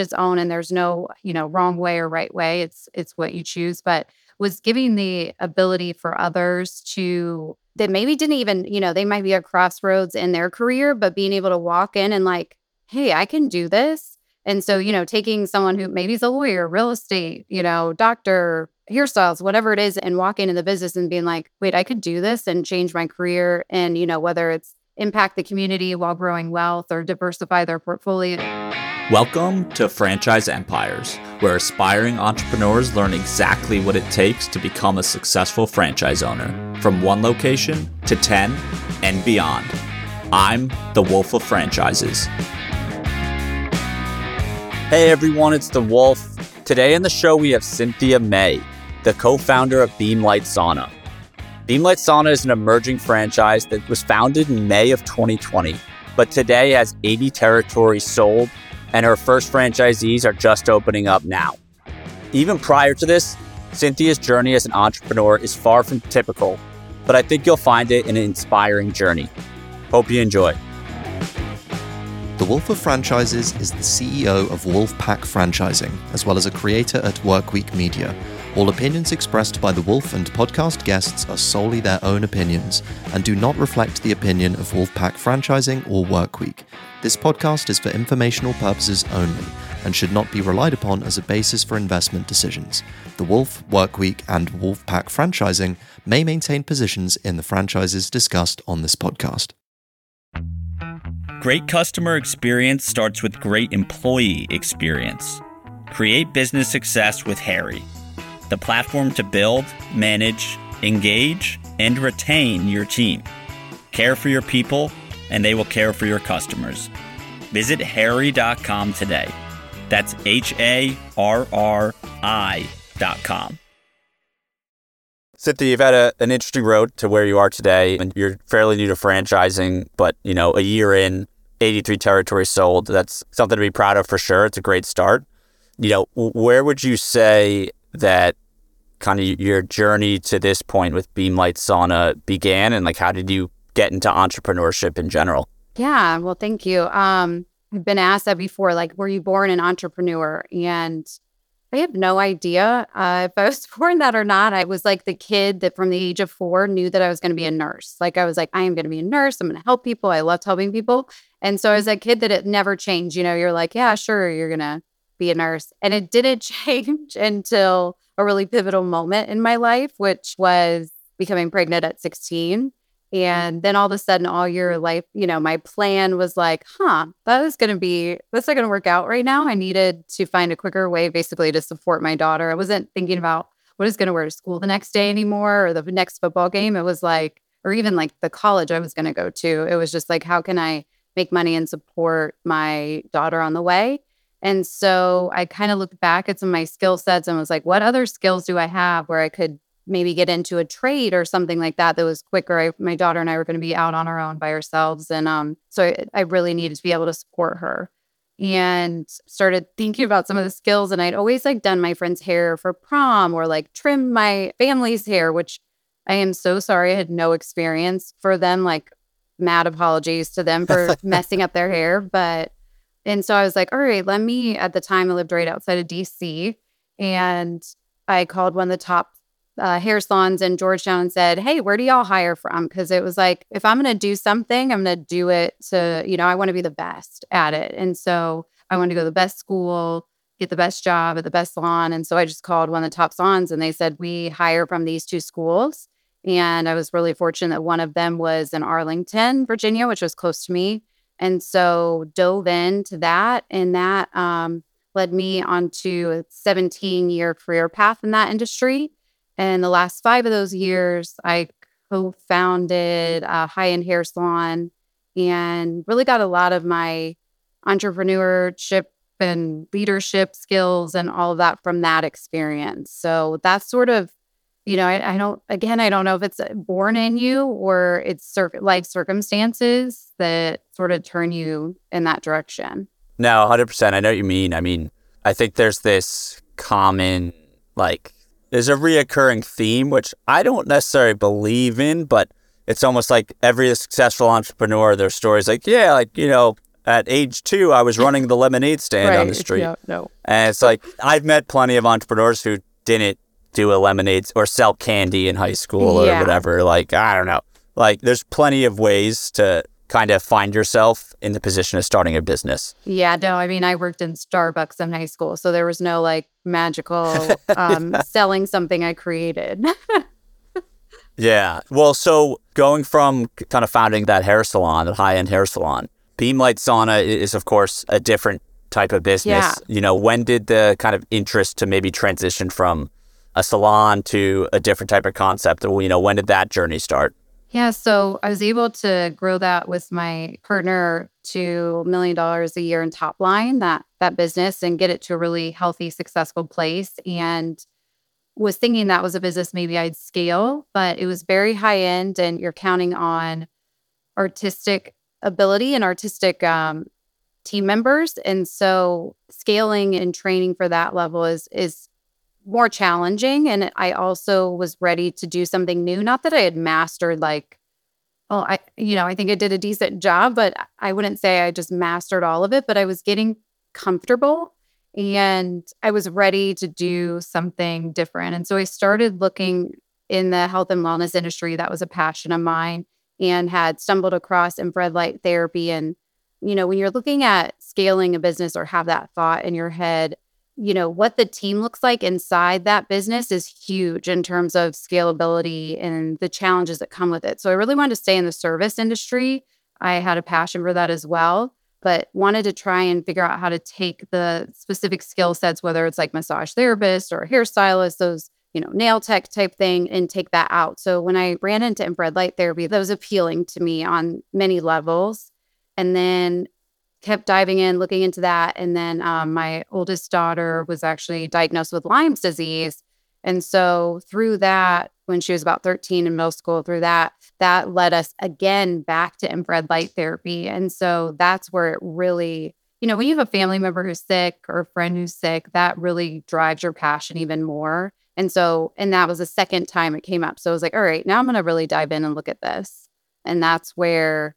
its own and there's no, you know, wrong way or right way. It's it's what you choose, but was giving the ability for others to that maybe didn't even, you know, they might be at crossroads in their career, but being able to walk in and like, hey, I can do this. And so, you know, taking someone who maybe is a lawyer, real estate, you know, doctor, hairstyles, whatever it is, and walking into the business and being like, wait, I could do this and change my career. And, you know, whether it's impact the community while growing wealth or diversify their portfolio. Welcome to Franchise Empires, where aspiring entrepreneurs learn exactly what it takes to become a successful franchise owner, from one location to 10 and beyond. I'm the Wolf of Franchises. Hey everyone, it's the Wolf. Today in the show, we have Cynthia May, the co founder of Beem Light Sauna. Beem Light Sauna is an emerging franchise that was founded in May of 2020, but today has 80 territories sold, and her first franchisees are just opening up now. Even prior to this, Cynthia's journey as an entrepreneur is far from typical, but I think you'll find it an inspiring journey. Hope you enjoy. The Wolf of Franchises is the CEO of Wolfpack Franchising, as well as a creator at Workweek Media all opinions expressed by the Wolf and podcast guests are solely their own opinions and do not reflect the opinion of Wolfpack Franchising or Workweek. This podcast is for informational purposes only and should not be relied upon as a basis for investment decisions. The Wolf, Workweek, and Wolfpack Franchising may maintain positions in the franchises discussed on this podcast. Great customer experience starts with great employee experience. Create business success with Harri the platform to build, manage, engage, and retain your team. Care for your people, and they will care for your customers. Visit harri.com today. That's H A R R I.com. Cynthia, you've had a, an interesting road to where you are today, and you're fairly new to franchising, but you know, a year in, 83 territories sold. That's something to be proud of for sure. It's a great start. You know, where would you say that kind of your journey to this point with Beem Light Sauna began and like how did you get into entrepreneurship in general? Yeah, well, thank you. Um, I've been asked that before, like, were you born an entrepreneur? And I have no idea uh, if I was born that or not. I was like the kid that from the age of four knew that I was going to be a nurse. Like, I was like, I am going to be a nurse. I'm going to help people. I loved helping people. And so I was a kid that it never changed. You know, you're like, yeah, sure, you're going to be a nurse. And it didn't change until a really pivotal moment in my life, which was becoming pregnant at 16. And then all of a sudden, all your life, you know, my plan was like, huh, that is going to be, that's not going to work out right now. I needed to find a quicker way basically to support my daughter. I wasn't thinking about what is going to wear to school the next day anymore or the next football game. It was like, or even like the college I was going to go to. It was just like, how can I make money and support my daughter on the way? And so I kind of looked back at some of my skill sets and was like, what other skills do I have where I could maybe get into a trade or something like that that was quicker? I, my daughter and I were going to be out on our own by ourselves. And um, so I, I really needed to be able to support her and started thinking about some of the skills. And I'd always like done my friend's hair for prom or like trim my family's hair, which I am so sorry. I had no experience for them. Like, mad apologies to them for messing up their hair. But and so I was like, all right, let me, at the time, I lived right outside of DC. And I called one of the top uh, hair salons in Georgetown and said, hey, where do y'all hire from? Because it was like, if I'm going to do something, I'm going to do it to, you know, I want to be the best at it. And so I wanted to go to the best school, get the best job at the best salon. And so I just called one of the top salons and they said, we hire from these two schools. And I was really fortunate that one of them was in Arlington, Virginia, which was close to me. And so dove into that, and that um, led me onto a 17 year career path in that industry. And the last five of those years, I co founded a high end hair salon and really got a lot of my entrepreneurship and leadership skills and all of that from that experience. So that's sort of you know, I, I, don't, again, I don't know if it's uh, born in you or it's cir- life circumstances that sort of turn you in that direction. No, 100%. I know what you mean. I mean, I think there's this common, like, there's a reoccurring theme, which I don't necessarily believe in, but it's almost like every successful entrepreneur, their stories like, yeah, like, you know, at age two, I was running the lemonade stand on the street. Yeah, no. And it's like I've met plenty of entrepreneurs who didn't do a lemonade or sell candy in high school Yeah. or whatever. Like, I don't know. Like, there's plenty of ways to kind of find yourself in the position of starting a business. Yeah, no, I mean, I worked in Starbucks in high school, so there was no like magical um, selling something I created. Yeah. Well, so going from kind of founding that hair salon, that high end hair salon, Beem Light Sauna is, of course, a different type of business. Yeah. You know, when did the kind of interest to maybe transition from a salon to a different type of concept? You know, when did that journey start? yeah, so I was able to grow that with my partner to million dollars a year in top line, that that business, and get it to a really healthy, successful place. And was thinking that was a business maybe I'd scale, but it was very high end, and you're counting on artistic ability and artistic um, team members, and so scaling and training for that level is is more challenging. And I also was ready to do something new. Not that I had mastered like, well, I you know I think I did a decent job, but I wouldn't say I just mastered all of it. But I was getting comfortable and I was ready to do something different. And so I started looking in the health and wellness industry. That was a passion of mine and had stumbled across infrared light therapy. And, you know, when you're looking at scaling a business or have that thought in your head, you know, what the team looks like inside that business is huge in terms of scalability and the challenges that come with it. So I really wanted to stay in the service industry. I had a passion for that as well but wanted to try and figure out how to take the specific skill sets, whether it's like massage therapist or hairstylist, those, you know, nail tech type thing, and take that out. So when I ran into infrared light therapy, that was appealing to me on many levels. And then kept diving in, looking into that. And then um, my oldest daughter was actually diagnosed with Lyme's disease. And so through that, when she was about 13 in middle school, through that, that led us again back to infrared light therapy. And so that's where it really, you know, when you have a family member who's sick or a friend who's sick, that really drives your passion even more. And so, and that was the second time it came up. So I was like, all right, now I'm going to really dive in and look at this. And that's where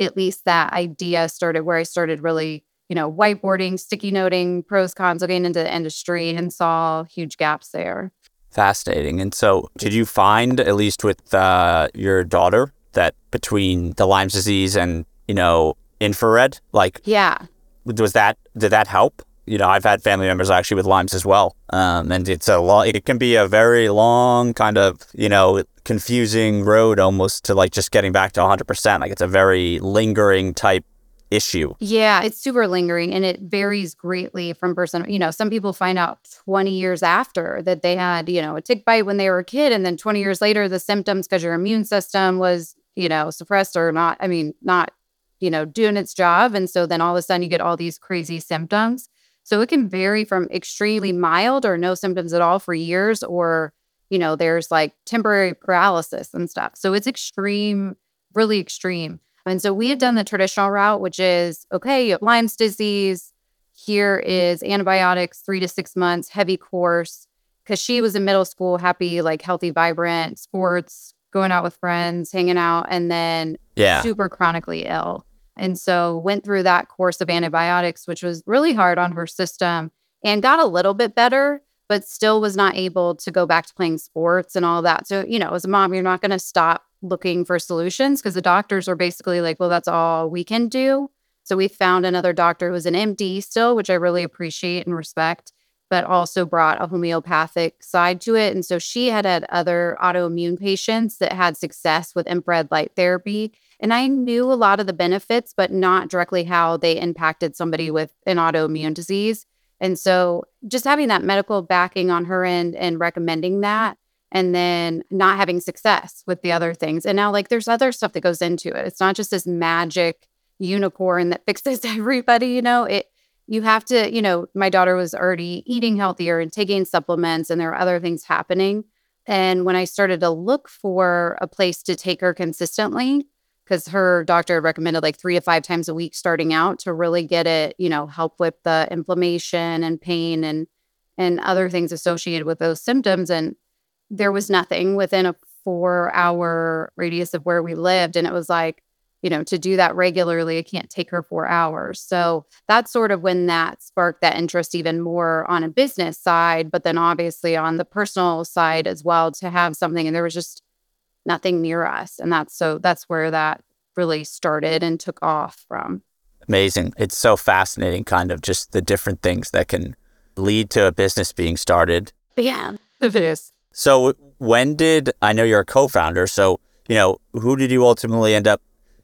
at least that idea started, where I started really, you know, whiteboarding, sticky noting, pros, cons, looking into the industry and saw huge gaps there. Fascinating. And so, did you find, at least with uh, your daughter, that between the Lyme's disease and, you know, infrared, like, Yeah. was that, did that help? You know, I've had family members actually with Lyme's as well. Um, and it's a long, it can be a very long kind of, you know, confusing road almost to like just getting back to 100%. Like, it's a very lingering type issue. Yeah, it's super lingering and it varies greatly from person. You know, some people find out 20 years after that they had, you know, a tick bite when they were a kid. And then 20 years later, the symptoms, because your immune system was, you know, suppressed or not, I mean, not, you know, doing its job. And so then all of a sudden you get all these crazy symptoms. So it can vary from extremely mild or no symptoms at all for years, or, you know, there's like temporary paralysis and stuff. So it's extreme, really extreme. And so we have done the traditional route, which is okay, you have Lyme's disease. Here mm-hmm. is antibiotics, three to six months, heavy course. Cause she was in middle school, happy, like healthy, vibrant, sports, going out with friends, hanging out, and then Yeah. super chronically ill. And so went through that course of antibiotics, which was really hard on her system and got a little bit better, but still was not able to go back to playing sports and all that. So, you know, as a mom, you're not going to stop looking for solutions because the doctors are basically like, well, that's all we can do. So we found another doctor who was an MD still, which I really appreciate and respect, but also brought a homeopathic side to it. And so she had had other autoimmune patients that had success with infrared light therapy. And I knew a lot of the benefits, but not directly how they impacted somebody with an autoimmune disease. And so just having that medical backing on her end and recommending that and then not having success with the other things. And now, like, there's other stuff that goes into it. It's not just this magic unicorn that fixes everybody, you know, it, you have to, you know, my daughter was already eating healthier and taking supplements, and there were other things happening. And when I started to look for a place to take her consistently, because her doctor recommended like three to five times a week starting out to really get it, you know, help with the inflammation and pain and and other things associated with those symptoms. And there was nothing within a four hour radius of where we lived. And it was like, you know, to do that regularly, it can't take her four hours. So that's sort of when that sparked that interest even more on a business side, but then obviously on the personal side as well to have something. And there was just nothing near us. And that's so that's where that really started and took off from. Amazing. It's so fascinating, kind of just the different things that can lead to a business being started. Yeah, it is. So when did I know you're a co-founder? So you know who did you ultimately end up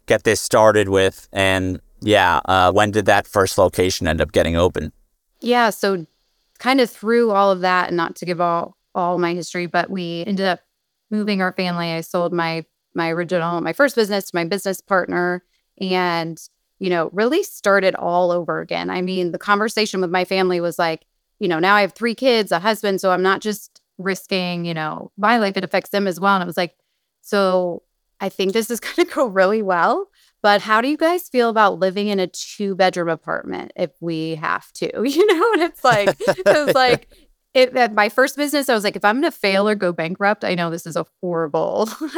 get this started with? And yeah, uh, when did that first location end up getting open? Yeah, so kind of through all of that, and not to give all all my history, but we ended up moving our family. I sold my my original my first business to my business partner, and you know really started all over again. I mean, the conversation with my family was like, you know, now I have three kids, a husband, so I'm not just risking, you know, my life; it affects them as well. And it was like, so I think this is going to go really well. But how do you guys feel about living in a two bedroom apartment if we have to? You know, and it's like, it's like, it, at my first business, I was like, if I'm going to fail or go bankrupt, I know this is a horrible,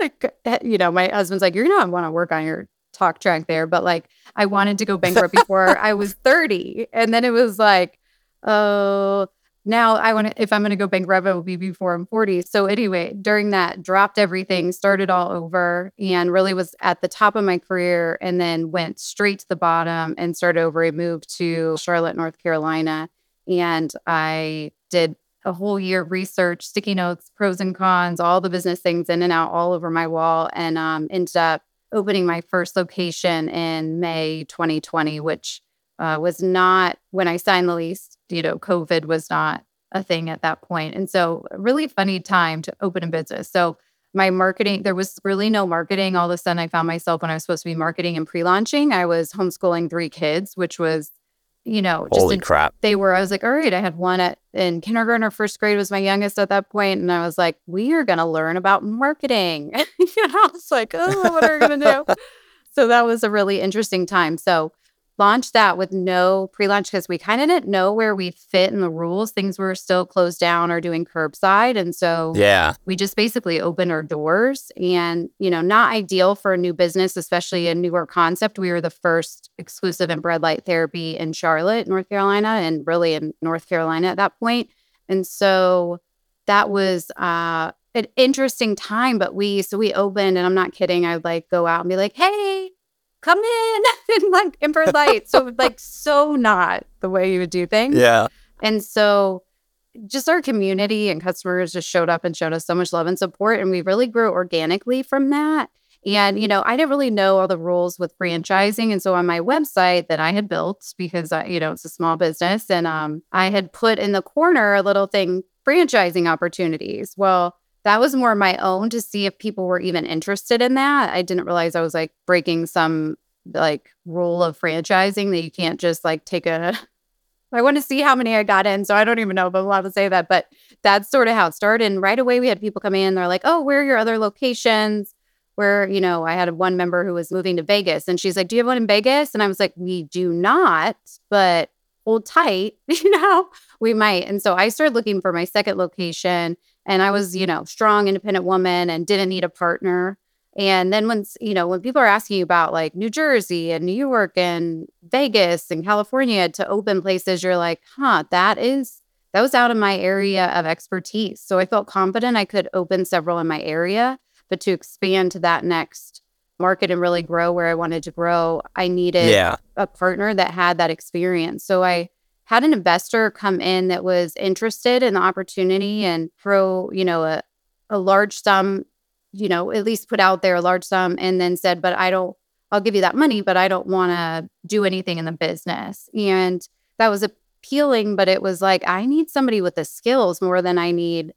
like, eh, you know, my husband's like, you're not want to work on your talk track there, but like, I wanted to go bankrupt before I was 30. And then it was like, oh, now I want to, if I'm going to go bankrupt, it will be before I'm 40. So anyway, during that, dropped everything, started all over, and really was at the top of my career, and then went straight to the bottom and started over. I moved to Charlotte, North Carolina, and I did a whole year of research, sticky notes, pros and cons, all the business things in and out, all over my wall, and um, ended up opening my first location in May 2020, which uh, was not when I signed the lease. You know, COVID was not a thing at that point, and so really funny time to open a business. So my marketing, there was really no marketing. All of a sudden, I found myself when I was supposed to be marketing and pre-launching, I was homeschooling three kids, which was you know, just holy crap. They were. I was like, all right. I had one at in kindergarten or first grade was my youngest at that point, and I was like, we are going to learn about marketing. you know, I was like, oh, what are we going to do? so that was a really interesting time. So launched that with no pre-launch because we kind of didn't know where we fit in the rules. Things were still closed down or doing curbside. And so yeah, we just basically opened our doors and, you know, not ideal for a new business, especially a newer concept. We were the first exclusive infrared light therapy in Charlotte, North Carolina, and really in North Carolina at that point. And so that was uh an interesting time, but we so we opened and I'm not kidding. I'd like go out and be like, hey, come in and like infrared light. so like so not the way you would do things. Yeah. And so just our community and customers just showed up and showed us so much love and support. And we really grew organically from that. And, you know, I didn't really know all the rules with franchising. And so on my website that I had built, because, I, you know, it's a small business, and um, I had put in the corner a little thing franchising opportunities. Well, that was more my own to see if people were even interested in that. I didn't realize I was like breaking some like rule of franchising that you can't just like take a I want to see how many I got in. So I don't even know if I'm allowed to say that, but that's sort of how it started. And right away we had people come in, they're like, Oh, where are your other locations? Where, you know, I had one member who was moving to Vegas and she's like, Do you have one in Vegas? And I was like, We do not, but hold tight, you know, we might. And so I started looking for my second location and I was, you know, strong, independent woman and didn't need a partner. And then once, you know, when people are asking you about like New Jersey and New York and Vegas and California to open places, you're like, huh, that is, that was out of my area of expertise. So I felt confident I could open several in my area, but to expand to that next market and really grow where I wanted to grow, I needed yeah. a partner that had that experience. So I had an investor come in that was interested in the opportunity and throw, you know, a, a large sum, you know, at least put out there a large sum and then said, but I don't, I'll give you that money, but I don't want to do anything in the business. And that was appealing, but it was like, I need somebody with the skills more than I need.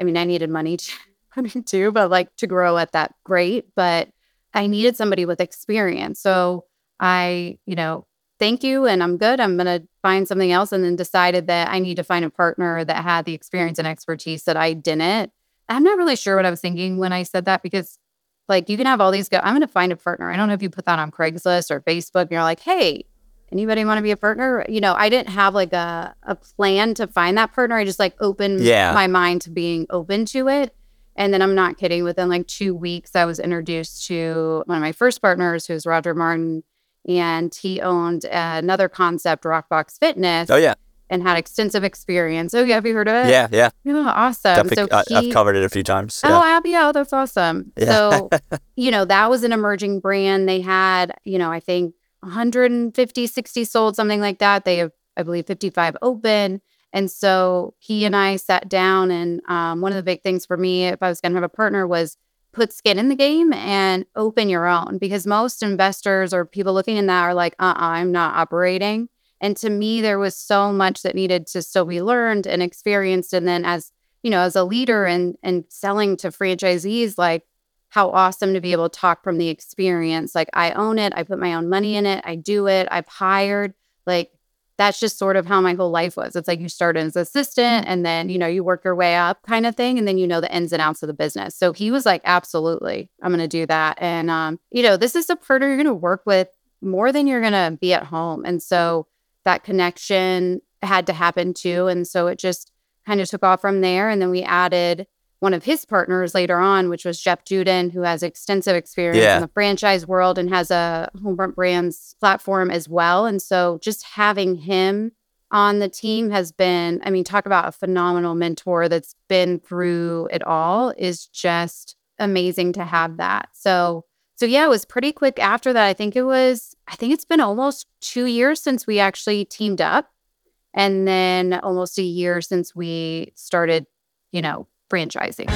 I mean, I needed money to, too, but like to grow at that great, but I needed somebody with experience. So I, you know, thank you and I'm good. I'm going to find something else. And then decided that I need to find a partner that had the experience and expertise that I didn't. I'm not really sure what I was thinking when I said that because, like, you can have all these go, I'm going to find a partner. I don't know if you put that on Craigslist or Facebook and you're like, hey, anybody want to be a partner? You know, I didn't have like a, a plan to find that partner. I just like opened yeah. my mind to being open to it. And then I'm not kidding, within like two weeks, I was introduced to one of my first partners, who's Roger Martin, and he owned another concept, Rockbox Fitness. Oh yeah, and had extensive experience. Oh yeah, have you heard of it? yeah, yeah. Oh, awesome. Definitely, so I, he, I've covered it a few times. Oh, Yeah. Abby, oh, that's awesome. Yeah. So, you know, that was an emerging brand. They had, you know, I think 150, 60 sold, something like that. They have, I believe, 55 open. And so he and I sat down, and um, one of the big things for me, if I was going to have a partner, was put skin in the game and open your own because most investors or people looking in that are like, uh uh-uh, I'm not operating. And to me, there was so much that needed to still be learned and experienced. And then as you know, as a leader and and selling to franchisees, like how awesome to be able to talk from the experience. Like I own it, I put my own money in it, I do it, I've hired. Like that's just sort of how my whole life was. It's like you start as an assistant and then, you know, you work your way up kind of thing. And then you know the ins and outs of the business. So he was like, absolutely, I'm gonna do that. And um, you know, this is a partner you're gonna work with more than you're gonna be at home. And so that connection had to happen too. And so it just kind of took off from there. And then we added one of his partners later on, which was Jeff Dudan, who has extensive experience Yeah. in the franchise world and has a Homefront Brands platform as well. And so just having him on the team has been, I mean, talk about a phenomenal mentor that's been through it all is just amazing to have that. So so yeah, it was pretty quick after that. I think it was, I think it's been almost two years since we actually teamed up. And then almost a year since we started, you know, franchising.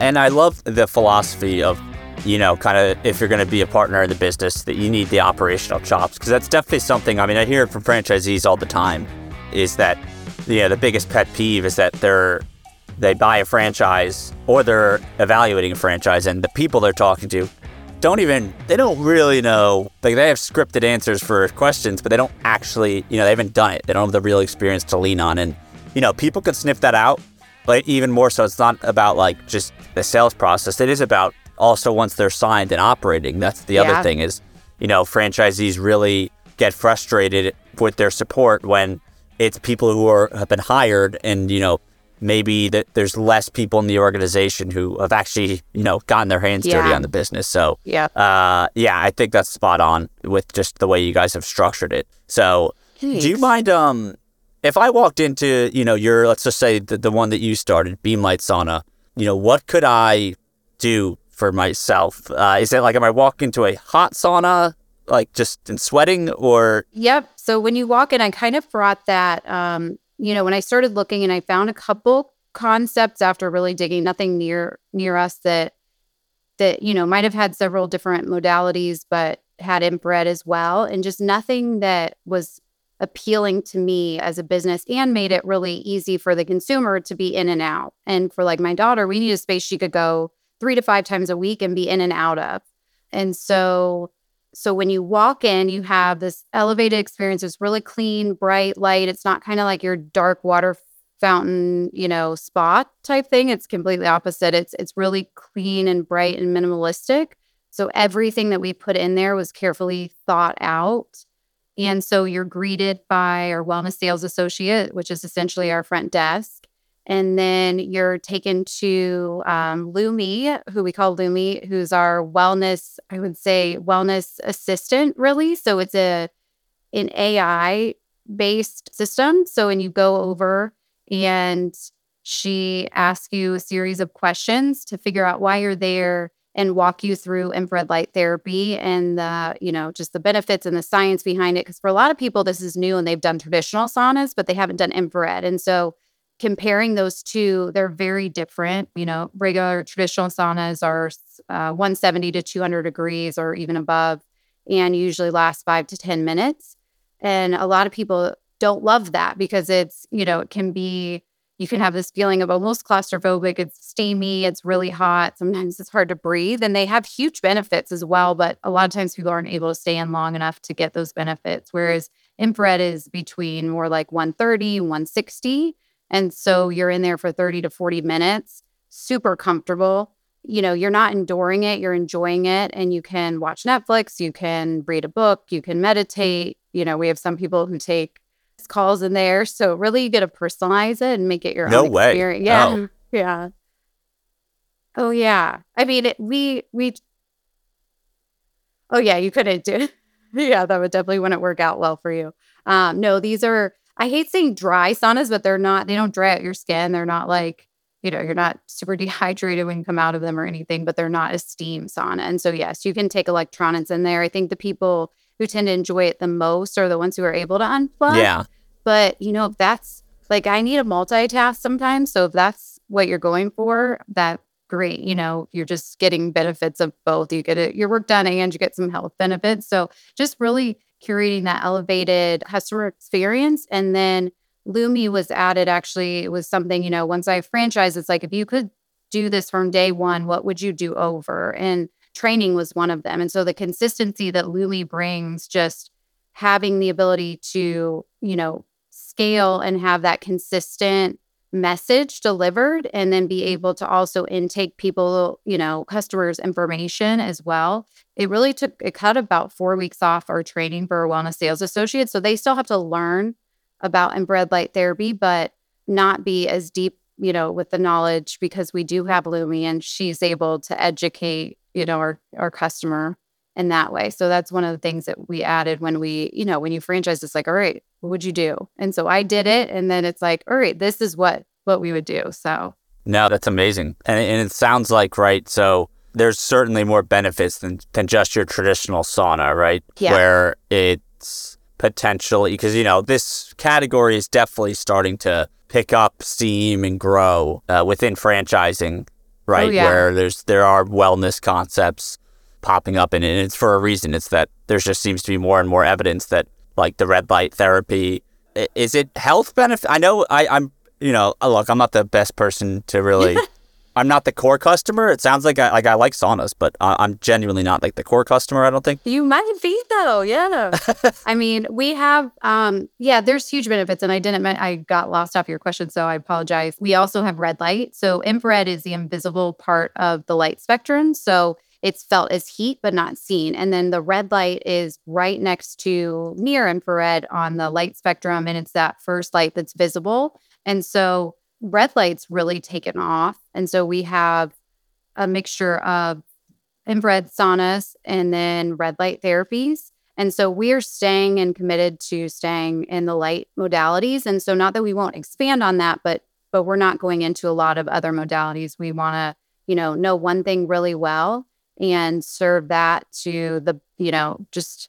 And I love the philosophy of, you know, kind of if you're going to be a partner in the business, that you need the operational chops because that's definitely something. I mean, I hear it from franchisees all the time, is that, you know, the biggest pet peeve is that they're they buy a franchise or they're evaluating a franchise and the people they're talking to don't even they don't really know like they have scripted answers for questions but they don't actually you know they haven't done it. They don't have the real experience to lean on. And you know people can sniff that out but even more so it's not about like just the sales process. It is about also once they're signed and operating. That's the Yeah. other thing is you know franchisees really get frustrated with their support when it's people who are have been hired and you know maybe that there's less people in the organization who have actually you know gotten their hands dirty on the business. So Yeah. uh yeah i think that's spot on with just the way you guys have structured it. So do you mind um if i walked into you know your let's just say the, the one that you started Beem Light sauna you know what could i do for myself? Uh is it like am i walking into a hot sauna like just in sweating or? Yep. So when you walk in, I kind of brought that, um, you know, when I started looking and I found a couple concepts after really digging, nothing near near us that that, you know, might have had several different modalities, but had infrared as well. And just nothing that was appealing to me as a business and made it really easy for the consumer to be in and out. And for like my daughter, we need a space she could go three to five times a week and be in and out of. And so so when you walk in, you have this elevated experience. It's really clean, bright light. It's not kind of like your dark water fountain, you know, spa type thing. It's completely opposite. It's it's really clean and bright and minimalistic. So everything that we put in there was carefully thought out. And so you're greeted by our wellness sales associate, which is essentially our front desk. And then you're taken to um, Lumi, who we call Lumi, who's our wellness, I would say, wellness assistant, really. So it's a an AI based system. So when you go over and she asks you a series of questions to figure out why you're there and walk you through infrared light therapy and the, you know, just the benefits and the science behind it. Because for a lot of people, this is new and they've done traditional saunas, but they haven't done infrared. And so comparing those two, they're very different. You know, regular traditional saunas are uh, 170 to 200 degrees or even above, and usually last five to 10 minutes. And a lot of people don't love that because it's, you know, it can be, you can have this feeling of almost claustrophobic. It's steamy, it's really hot. Sometimes it's hard to breathe. And they have huge benefits as well. But a lot of times people aren't able to stay in long enough to get those benefits. Whereas infrared is between more like 130 160. And so you're in there for 30 to 40 minutes, super comfortable. You know, you're not enduring it, you're enjoying it, and you can watch Netflix, you can read a book, you can meditate. You know, we have some people who take calls in there. So really you get to personalize it and make it your No own way. experience. Yeah. Oh. Yeah. Oh yeah. I mean it, we we Oh yeah, you couldn't do Yeah, that would definitely wouldn't work out well for you. Um no, these are I hate saying dry saunas, but they're not they don't dry out your skin. They're not like you know, you're not super dehydrated when you come out of them or anything, but they're not a steam sauna. And so, yes, you can take electronics in there. I think the people who tend to enjoy it the most are the ones who are able to unplug. Yeah. But, you know, if that's like I need a multitask sometimes. So if that's what you're going for, that great. You know, you're just getting benefits of both. You get it, your work done and you get some health benefits. So just really curating that elevated customer experience. And then Lumi was added actually, it was something, you know, once I franchised, it's like if you could do this from day one, what would you do over? And training was one of them. And so the consistency that Lumi brings, just having the ability to, you know, scale and have that consistent message delivered and then be mm-hmm. able to also intake people, you know, customers' information as well. It really took, it cut about four weeks off our training for wellness sales associates. So they still have to learn about infrared light therapy, but not be as deep, you know, with the knowledge because we do have Lumi and she's able to educate, you know, our, our customer in that way. So that's one of the things that we added when we, you know, when you franchise, it's like, all right, what would you do? And so I did it. And then it's like, all right, this is what what we would do. So No, that's amazing. And, and it sounds like, right, so there's certainly more benefits than, than just your traditional sauna, right? Yeah. Where it's potentially, because, you know, this category is definitely starting to pick up steam and grow uh, within franchising, right? Oh, yeah. Where there's there are wellness concepts popping up, and it's for a reason. It's that there just seems to be more and more evidence that, like the red light therapy, is it health benefit? I know I, I'm, you know, uh, look, I'm not the best person to really. I'm not the core customer. It sounds like I like I like saunas, but I, I'm genuinely not like the core customer. I don't think. You might be though, yeah. I mean, we have, um, yeah, there's huge benefits, and I didn't, I got lost off your question, so I apologize. We also have red light. So infrared is the invisible part of the light spectrum, so it's felt as heat but not seen. And then the red light is right next to near infrared on the mm-hmm. light spectrum, and it's that first light that's visible. And so red light's really taken off, and so we have a mixture of infrared saunas and then red light therapies. And so we're staying and committed to staying in the light modalities. And so not that we won't expand on that, but but we're not going into a lot of other modalities. We want to, you know, know one thing really well and serve that to the, you know, just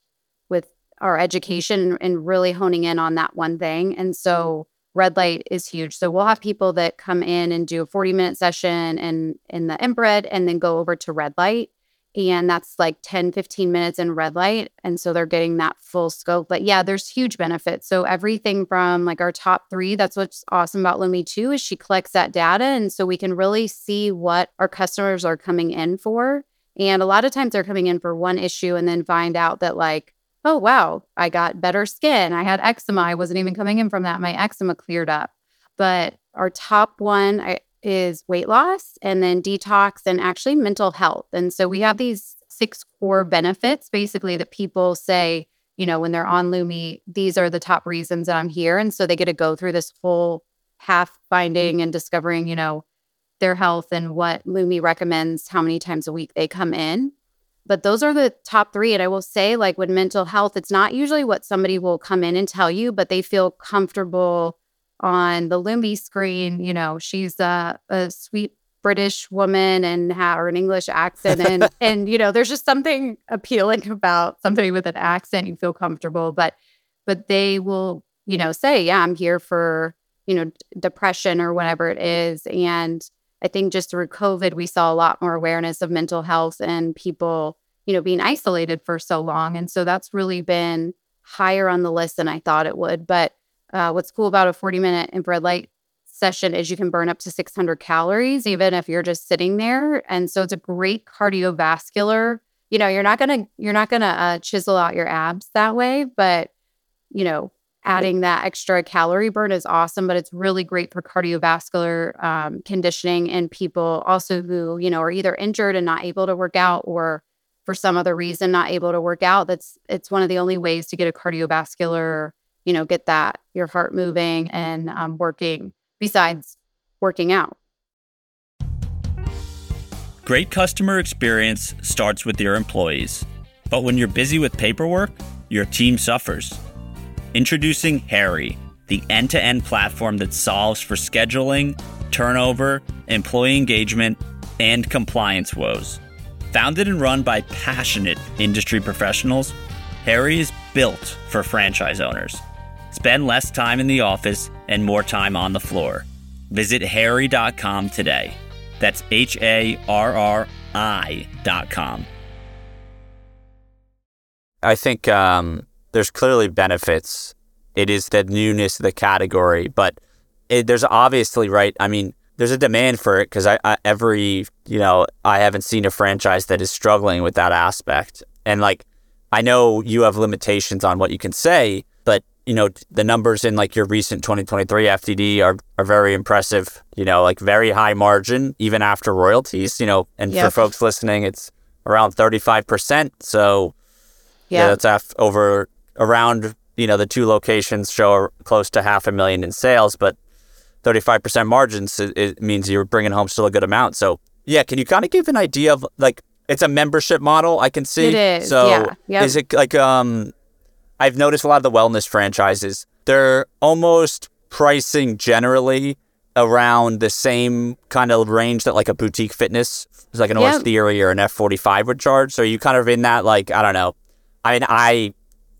with our education and really honing in on that one thing. And so red light is huge. So we'll have people that come in and do a 40 minute session and in the infrared and then go over to red light. And that's like 10, 15 minutes in red light. And so they're getting that full scope. But yeah, there's huge benefits. So everything from like our top three, that's what's awesome about Lumi too, is she collects that data. And so we can really see what our customers are coming in for. And a lot of times they're coming in for one issue and then find out that like, oh wow, I got better skin. I had eczema. I wasn't even coming in from that. My eczema cleared up. But our top one is weight loss and then detox and actually mental health. And so we have these six core benefits basically that people say, you know, when they're on Lumi, these are the top reasons that I'm here. And so they get to go through this whole path finding and discovering, you know, their health and what Lumi recommends, how many times a week they come in. But those are the top three. And I will say, like with mental health, it's not usually what somebody will come in and tell you, but they feel comfortable on the Lumi screen. You know, she's a, a sweet British woman and or an English accent. And, and, you know, there's just something appealing about somebody with an accent. You feel comfortable, but, but they will, you know, say, yeah, I'm here for, you know, d- depression or whatever it is. And I think just through COVID, we saw a lot more awareness of mental health and people, you know, being isolated for so long. And so that's really been higher on the list than I thought it would. But uh, what's cool about a 40 minute infrared light session is you can burn up to 600 calories, even if you're just sitting there. And so it's a great cardiovascular. You know, you're not gonna you're not gonna uh, chisel out your abs that way, but you know, adding that extra calorie burn is awesome, but it's really great for cardiovascular um, conditioning and people also who, you know, are either injured and not able to work out or for some other reason not able to work out. That's it's one of the only ways to get a cardiovascular you know, get that your heart moving and um, working besides working out. Great customer experience starts with your employees. But when you're busy with paperwork, your team suffers. Introducing Harri, the end to end platform that solves for scheduling, turnover, employee engagement, and compliance woes. Founded and run by passionate industry professionals, Harri is built for franchise owners. Spend less time in the office and more time on the floor. Visit harri.com today. That's H A R R I.com. I think um, there's clearly benefits. It is the newness of the category, but it, there's obviously, right? I mean, there's a demand for it because I, I, every you know I haven't seen a franchise that is struggling with that aspect. And like I know you have limitations on what you can say, but you know the numbers in like your recent 2023 FDD are are very impressive. You know, like very high margin even after royalties. You know, and yep. for folks listening, it's around 35 percent. So yeah, that's af- over around you know the two locations show close to half a million in sales, but 35% margins it, it means you're bringing home still a good amount. So yeah, can you kind of give an idea of like it's a membership model I can see. It is. So yeah. Yep. is it like um I've noticed a lot of the wellness franchises, they're almost pricing generally around the same kind of range that like a boutique fitness, like an yep. Orangetheory or an F45 would charge. So are you kind of in that like, I don't know. I mean, I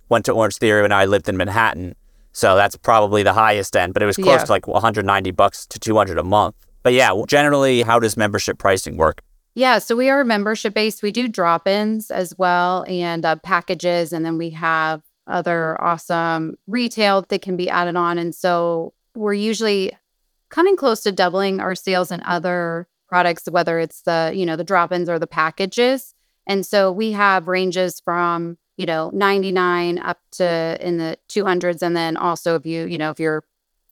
went to Orangetheory when I lived in Manhattan. So that's probably the highest end, but it was close yeah. to like 190 bucks to 200 a month. But yeah, generally, how does membership pricing work? Yeah, so we are membership based. We do drop ins as well and uh, packages. And then we have other awesome retail that can be added on. And so we're usually coming close to doubling our sales in other products, whether it's the, you know, the drop-ins or the packages. And so we have ranges from, you know, 99 up to in the 200s. And then also if you, you know, if you're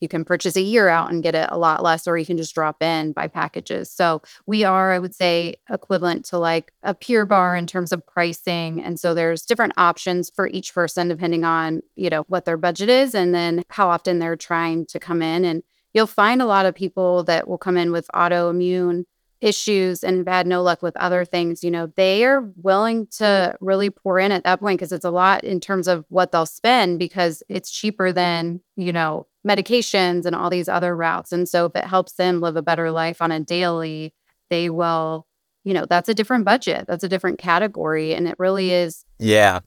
you can purchase a year out and get it a lot less, or you can just drop in by packages. So we are, I would say, equivalent to like a Pure Barre in terms of pricing. And so there's different options for each person depending on, you know, what their budget is and then how often they're trying to come in. And you'll find a lot of people that will come in with autoimmune issues and have had no luck with other things, you know, they are willing mm-hmm. to really pour in at that point because it's a lot in terms of what they'll spend because it's cheaper than, you know, medications and all these other routes. And so if it helps them live a better life on a daily, they will, you know, that's a different budget. That's a different category. And it really mm-hmm. is. Yeah.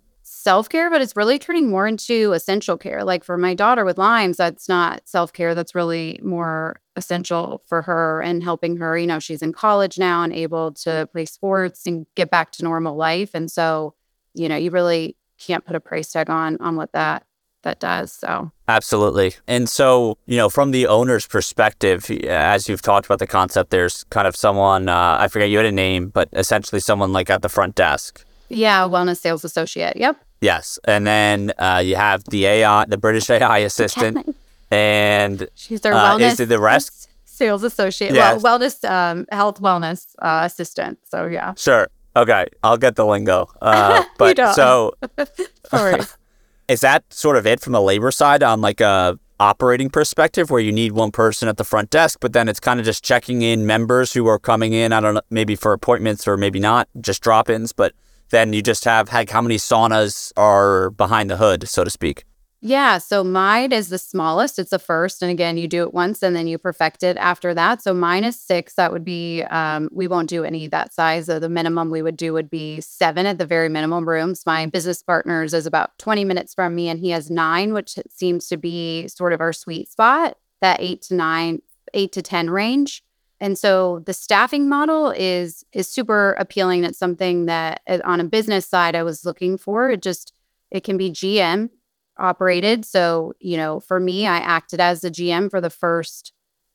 Self care, but it's really turning more into essential care. Like for my daughter with Lyme's, that's not self care. That's really more essential for her and helping her. You know, she's in college now and able to play sports and get back to normal life. And so, you know, you really can't put a price tag on on what that that does. So, absolutely. And so, you know, from the owner's perspective, as you've talked about the concept, there's kind of someone, uh, I forget you had a name, but essentially someone like at the front desk. Yeah, wellness sales associate. Yep. Yes. And then uh, you have the AI, the British AI assistant. and she's their uh, wellness. Is the rest? Sales associate. Yes. Well, wellness, um, health wellness uh, assistant. So, yeah. Sure. Okay. I'll get the lingo. Uh, but so. Sorry. Is that sort of it from the labor side on like a operating perspective where you need one person at the front desk, but then it's kind of just checking in members who are coming in, I don't know, maybe for appointments or maybe not, just drop-ins, but then you just have like how many saunas are behind the hood, so to speak. Yeah. So mine is the smallest. It's the first. And again, you do it once and then you perfect it after that. So mine is six. That would be, um, we won't do any that size. So the minimum we would do would be seven at the very minimum rooms. My business partners is about 20 minutes from me and he has nine, which seems to be sort of our sweet spot, that eight to nine, eight to 10 range. And so the staffing model is is super appealing. It's something that uh, on a business side I was looking for. It just it can be GM operated. So, you know, for me, I acted as the GM for the first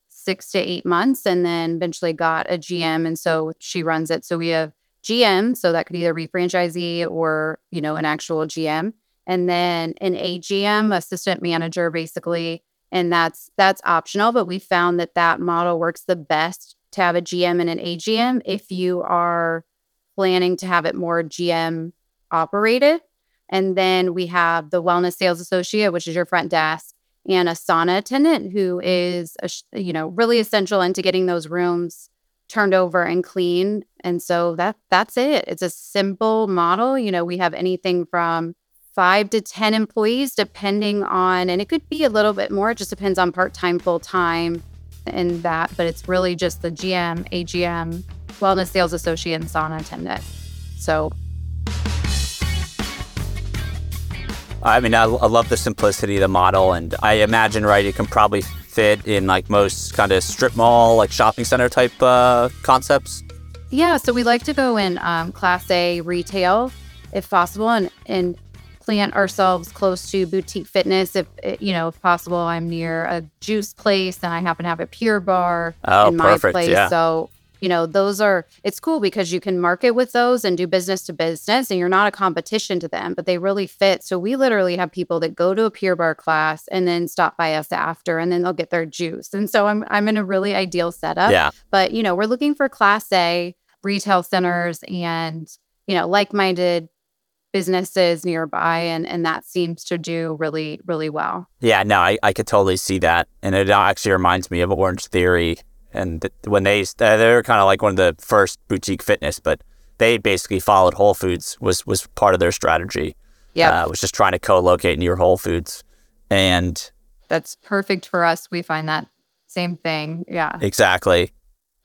six to eight months and then eventually got a GM. And so she runs it. So we have GM, so that could either be franchisee or, you know, an actual GM. And then an AGM, assistant manager, basically. And that's that's optional, but we found that that model works the best to have a GM and an AGM if you are planning to have it more GM operated And then we have the wellness sales associate, which is your front desk, and a sauna attendant who is, a, you know, really essential into getting those rooms turned over and clean. And so that that's it. It's a simple model. You know, we have anything from five to 10 employees, depending on, and it could be a little bit more, it just depends on part time, full time, and that. But it's really just the GM, AGM, wellness sales associate, and sauna attendant. So, I mean, I, I love the simplicity of the model, and I imagine, right, it can probably fit in like most kind of strip mall, like shopping center type uh, concepts. Yeah, so we like to go in um, class A retail if possible, and and plant ourselves close to boutique fitness. If eh, you know if possible i'm near a juice place and i happen to have a Pure Barre oh, in my perfect, place. Yeah. so you know those are it's cool because you can market with those and do business to business and you're not a competition to them but they really fit. So we literally have people that go to a Pure Barre class and then stop by us after and then they'll get their juice. And so i'm, I'm in a really ideal setup. Yeah. but you know we're looking for class a retail centers and you know like-minded businesses nearby and and that seems to do really really well Yeah, no, I, I could totally see that. And it actually reminds me of Orangetheory. And th- when they, uh, they're kind of like one of the first boutique fitness, but they basically followed Whole Foods was, was part of their strategy. yeah Uh, was just trying to co-locate near Whole Foods. And that's perfect for us we find that same thing yeah exactly.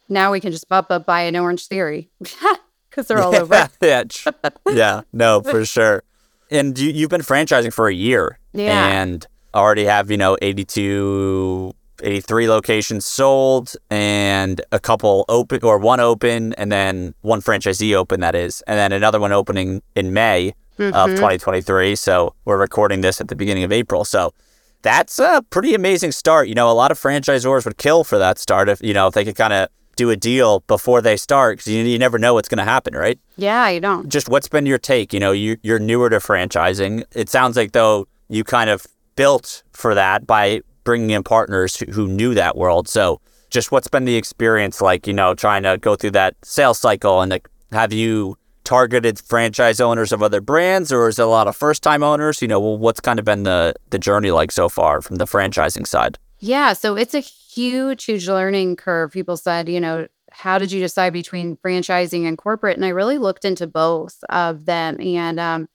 now we can just up up buy an Orangetheory because they're all over yeah, yeah, no, for sure. And you, you've been franchising for a year. Yeah. And already have, you know, 82, 83 locations sold and a couple open or one open and then one franchisee open, that is. And then another one opening in May of Mm-hmm. 2023. So we're recording this at the beginning of April. So that's a pretty amazing start. You know, a lot of franchisors would kill for that start if, you know, if they could kind of do a deal before they start because you, you never know what's going to happen, right? yeah you don't just what's been your take? You know, you, you're newer to franchising. It sounds like though you kind of built for that by bringing in partners who, who knew that world. So, just what's been the experience like? You know, trying to go through that sales cycle and like, have you targeted franchise owners of other brands, or is it a lot of first time owners? You know, well, what's kind of been the the journey like so far from the franchising side? Yeah, so it's a huge, huge learning curve. People said, you know, how did you decide between franchising and corporate? And I really looked into both of them. And um,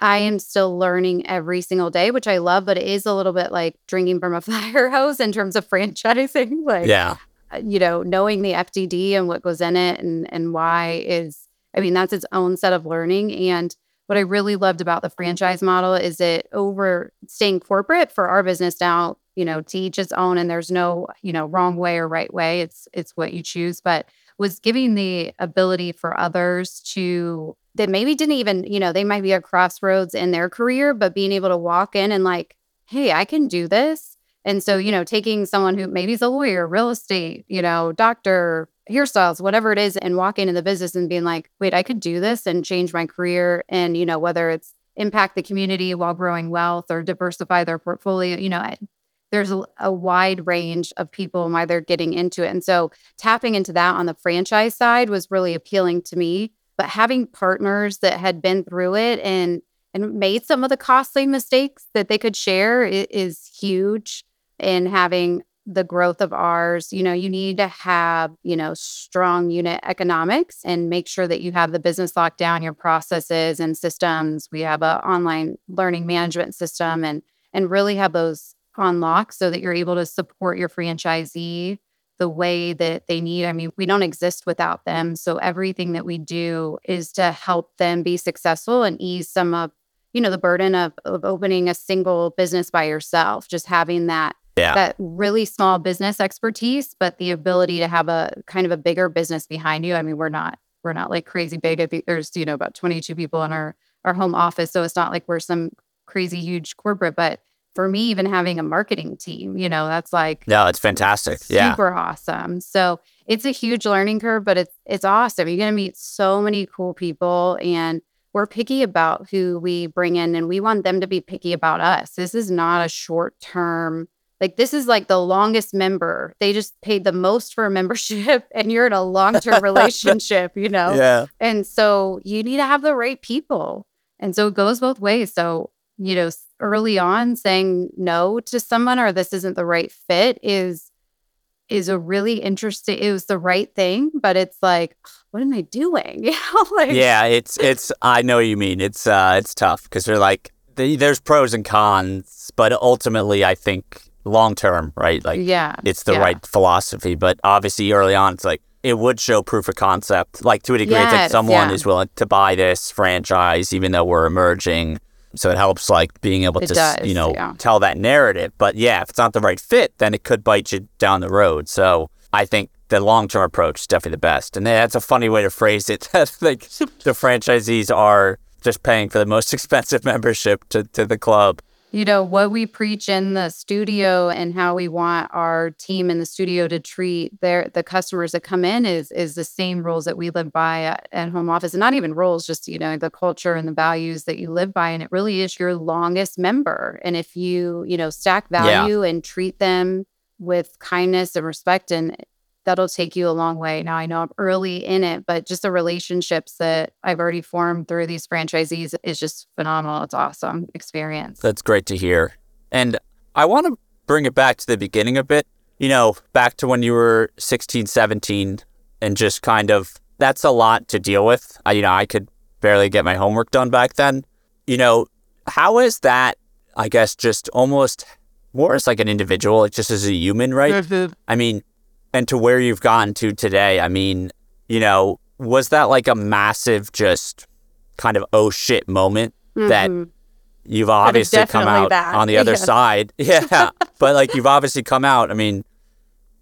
I am still learning every single day, which I love, but it is a little bit like drinking from a fire hose in terms of franchising. Like, Yeah, uh, you know, knowing the FDD and what goes in it and and why is, I mean, that's its own set of learning. And what I really loved about the franchise model is it over staying corporate for our business now, you know, to each its own, and there's no, you know, wrong way or right way. It's it's what you choose, but was giving the ability for others to that maybe didn't even, you know, they might be at crossroads in their career, but being able to walk in and like, hey, I can do this. And so, you know, taking someone who maybe is a lawyer, real estate, you know, doctor, hairstyles, whatever it is, and walking in the business and being like, wait, I could do this and change my career. And, you know, whether it's impact the community while growing wealth or diversify their portfolio, you know, there's a, a wide range of people and why they're getting into it. And so tapping into that on the franchise side was really appealing to me. But having partners that had been through it and and made some of the costly mistakes that they could share is huge in having the growth of ours. You know, you need to have, you know, strong unit economics and make sure that you have the business locked down, your processes and systems. We have a online learning management system and and really have those on lock so that you're able to support your franchisee the way that they need. I mean, we don't exist without them. So everything that we do is to help them be successful and ease some of, you know, the burden of, of opening a single business by yourself, just having that Yeah. that really small business expertise, but the ability to have a kind of a bigger business behind you. I mean, we're not we're not like crazy big. There's, you know, about 22 people in our our home office. So it's not like we're some crazy huge corporate, but for me, even having a marketing team, you know, that's like no, it's fantastic. Yeah, super awesome. So it's a huge learning curve, but it's it's awesome. You're gonna meet so many cool people and we're picky about who we bring in and we want them to be picky about us. This is not a short term like this is like the longest member. They just paid the most for a membership and you're in a long-term relationship, you know. yeah, And so you need to have the right people. And so it goes both ways. So, you know, early on saying no to someone or this isn't the right fit is is a really interesting it was the right thing, but it's like, what am I doing? You know, like Yeah, it's it's I know what you mean. It's uh it's tough because they're like the, there's pros and cons, but ultimately I think long term, right? Like yeah, it's the yeah. right philosophy. But obviously early on it's like it would show proof of concept. Like to a degree, it's like someone yeah. is willing to buy this franchise even though we're emerging. So it helps like being able It to does, you know yeah. tell that narrative. But yeah, if it's not the right fit, then it could bite you down the road. So I think the long term approach is definitely the best. And that's a funny way to phrase it. That's like the franchisees are just paying for the most expensive membership to, to the club. You know what we preach in the studio and how we want our team in the studio to treat their the customers that come in is is the same rules that we live by at, at home office. And not even rules just you know the culture and the values that you live by. And it really is your longest member. And if you you know stack Yeah. value and treat them with kindness and respect and that'll take you a long way now i know i'm early in it but just the relationships that i've already formed through these franchisees is just phenomenal it's awesome experience That's great to hear. And I want to bring it back to the beginning a bit. You know, back to when you were 16, 17, and just kind of that's a lot to deal with. I, you know, I could barely get my homework done back then. You know, how is that, I guess, just almost more as like an individual, like just as a human, right? Mm-hmm. I mean, and to where you've gotten to today, I mean, you know, was that like a massive, just kind of oh shit moment that Mhm. you've obviously come out that. on the other Yeah. side. Yeah. but like you've obviously come out. I mean,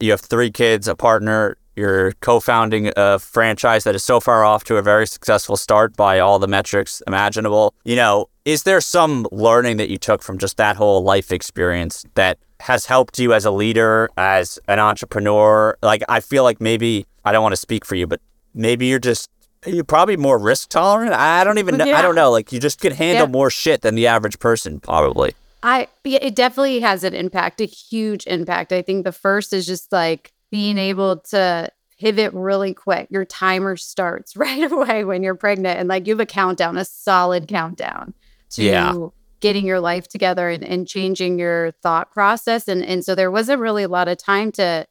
you have three kids, a partner, you're co founding a franchise that is so far off to a very successful start by all the metrics imaginable. You know, is there some learning that you took from just that whole life experience that has helped you as a leader, as an entrepreneur? Like, I feel like maybe, I don't want to speak for you, but maybe you're just. You're probably more risk tolerant. I don't even know. I don't know. Like you just could handle Yeah. more shit than the average person, probably. I it definitely has an impact, a huge impact. I think the first is just like being able to pivot really quick. Your timer starts right away when you're pregnant and like you have a countdown, a solid countdown to Yeah. getting your life together and, and changing your thought process. And and so there wasn't really a lot of time to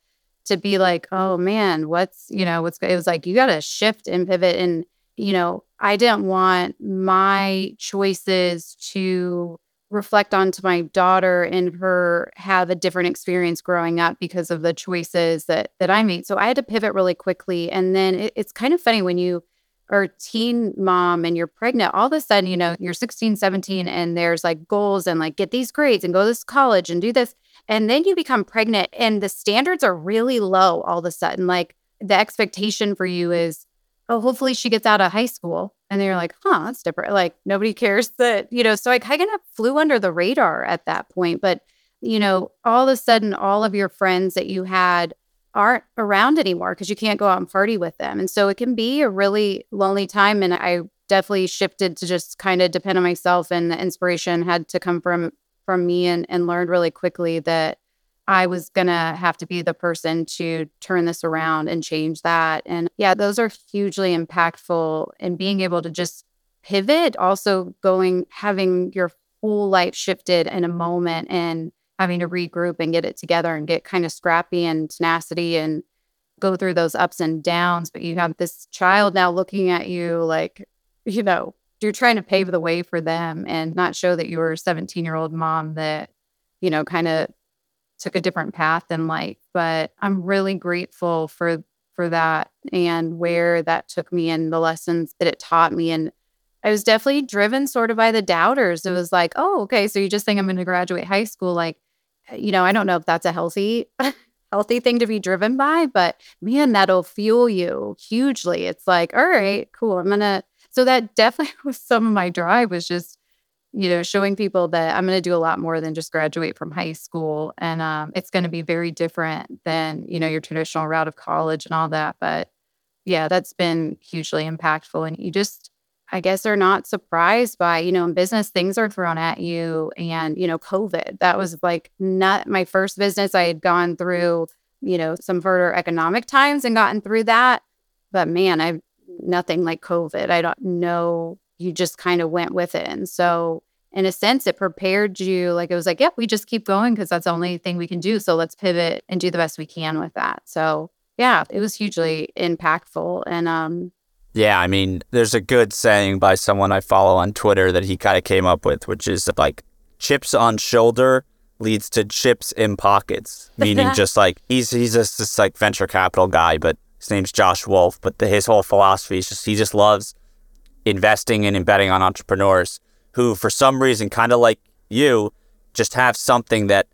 to be like, oh man, what's you know, what's it was like you gotta shift and pivot and you know, I didn't want my choices to reflect onto my daughter and her have a different experience growing up because of the choices that that I made. So I had to pivot really quickly. And then it, it's kind of funny when you a teen mom and you're pregnant, all of a sudden, you know, you're 16, 17, and there's like goals and like get these grades and go to this college and do this. And then you become pregnant and the standards are really low all of a sudden. Like the expectation for you is, oh, hopefully she gets out of high school. And then you're like, huh, that's different. Like nobody cares that, you know, so I kind of flew under the radar at that point. But, you know, all of a sudden, all of your friends that you had aren't around anymore because you can't go out and party with them. And so it can be a really lonely time. And I definitely shifted to just kind of depend on myself and the inspiration had to come from from me and, and learned really quickly that I was going to have to be the person to turn this around and change that. And yeah, those are hugely impactful and being able to just pivot, also going, having your whole life shifted in a moment and having to regroup and get it together and get kind of scrappy and tenacity and go through those ups and downs. But you have this child now looking at you like, you know, you're trying to pave the way for them and not show that you were a 17 year old mom that, you know, kind of took a different path in life. But I'm really grateful for for that and where that took me and the lessons that it taught me. And I was definitely driven sort of by the doubters. It was like, oh, okay, so you just think I'm going to graduate high school? Like, you know, I don't know if that's a healthy healthy thing to be driven by, but man, that'll fuel you hugely. It's like, all right, cool. I'm gonna. So that definitely was some of my drive was just, you know, showing people that I'm gonna do a lot more than just graduate from high school, and um, it's to be very different than you know your traditional route of college and all that. But yeah, that's been hugely impactful, and you just I guess they're not surprised by, you know, in business, things are thrown at you. And, you know, COVID, that was like not my first business. I had gone through, you know, some further economic times and gotten through that. But man, I've nothing like COVID. I don't know you just kind of went with it. And so, in a sense, it prepared you. Like it was like, yeah, we just keep going because that's the only thing we can do. So let's pivot and do the best we can with that. So yeah, it was hugely impactful. And um, yeah, I mean, there's a good saying by someone I follow on Twitter that he kind of came up with, which is like chips on shoulder leads to chips in pockets, meaning just like he's he's just this like venture capital guy, but his name's Josh Wolfe. But the, his whole philosophy is just he just loves investing and embedding on entrepreneurs who, for some reason, kind of like you, just have something that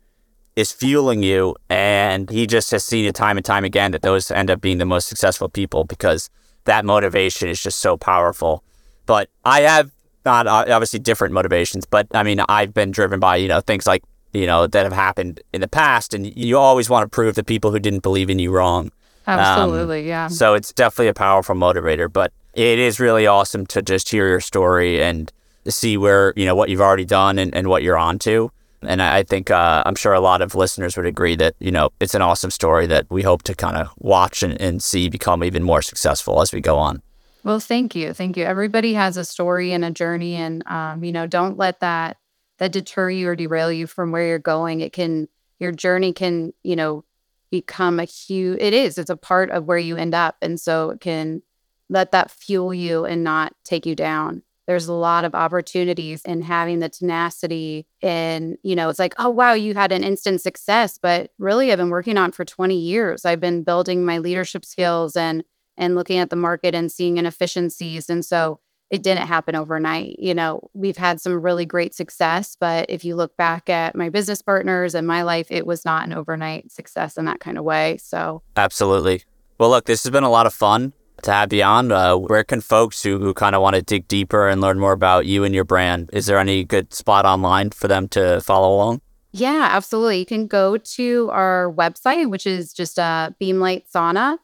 is fueling you. And he just has seen it time and time again that those end up being the most successful people because that motivation is just so powerful. But I have not uh, obviously different motivations, but I mean, I've been driven by, you know, things like, you know, that have happened in the past. And you always want to prove the people who didn't believe in you wrong. Absolutely. Um, yeah. So it's definitely a powerful motivator. But it is really awesome to just hear your story and see where, you know, what you've already done and, and what you're on to. And I think uh, I'm sure a lot of listeners would agree that, you know, it's an awesome story that we hope to kind of watch and, and see become even more successful as we go on. Well, thank you. Thank you. Everybody has a story and a journey. And, um, you know, don't let that, that deter you or derail you from where you're going. It can, your journey can, you know, become a huge, it is, it's a part of where you end up. And so it can let that fuel you and not take you down there's a lot of opportunities in having the tenacity and you know it's like oh wow you had an instant success but really i've been working on for 20 years. I've been building my leadership skills and and looking at the market and seeing inefficiencies and so it didn't happen overnight. You know we've had some really great success but if you look back at my business partners and my life it was not an overnight success in that kind of way so. Absolutely. Well look this has been a lot of fun on. Uh, where can folks who, who kind of want to dig deeper and learn more about you and your brand, is there any good spot online for them to follow along? Yeah, absolutely. You can go to our website, which is just uh, Beem Light Sauna,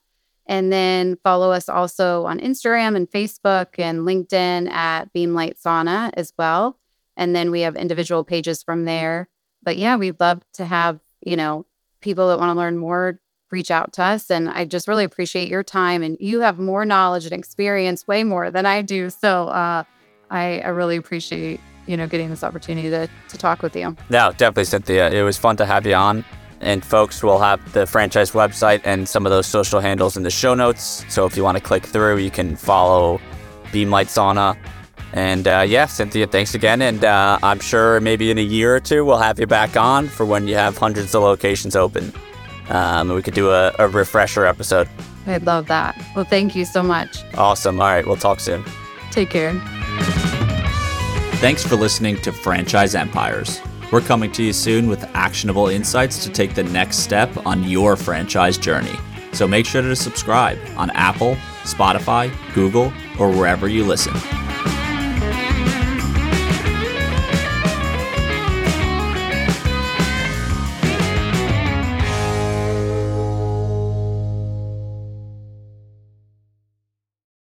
and then follow us also on Instagram and Facebook and LinkedIn at Beem Light Sauna as well. And then we have individual pages from there. But yeah, we'd love to have, you know, people that want to learn more reach out to us. And I just really appreciate your time. And you have more knowledge and experience, way more than I do. So uh, I, I really appreciate you know getting this opportunity to, to talk with you. No, definitely, Cynthia. It was fun to have you on. And folks will have the franchise website and some of those social handles in the show notes. So if you want to click through, you can follow Beem Light Sauna. And uh, yeah, Cynthia, thanks again. And uh, I'm sure maybe in a year or two, we'll have you back on for when you have hundreds of locations open um, we could do a, a refresher episode. I'd love that. Well, thank you so much. Awesome. All right, we'll talk soon. Take care. Thanks for listening to Franchise Empires. We're coming to you soon with actionable insights to take the next step on your franchise journey. So make sure to subscribe on Apple, Spotify, Google, or wherever you listen.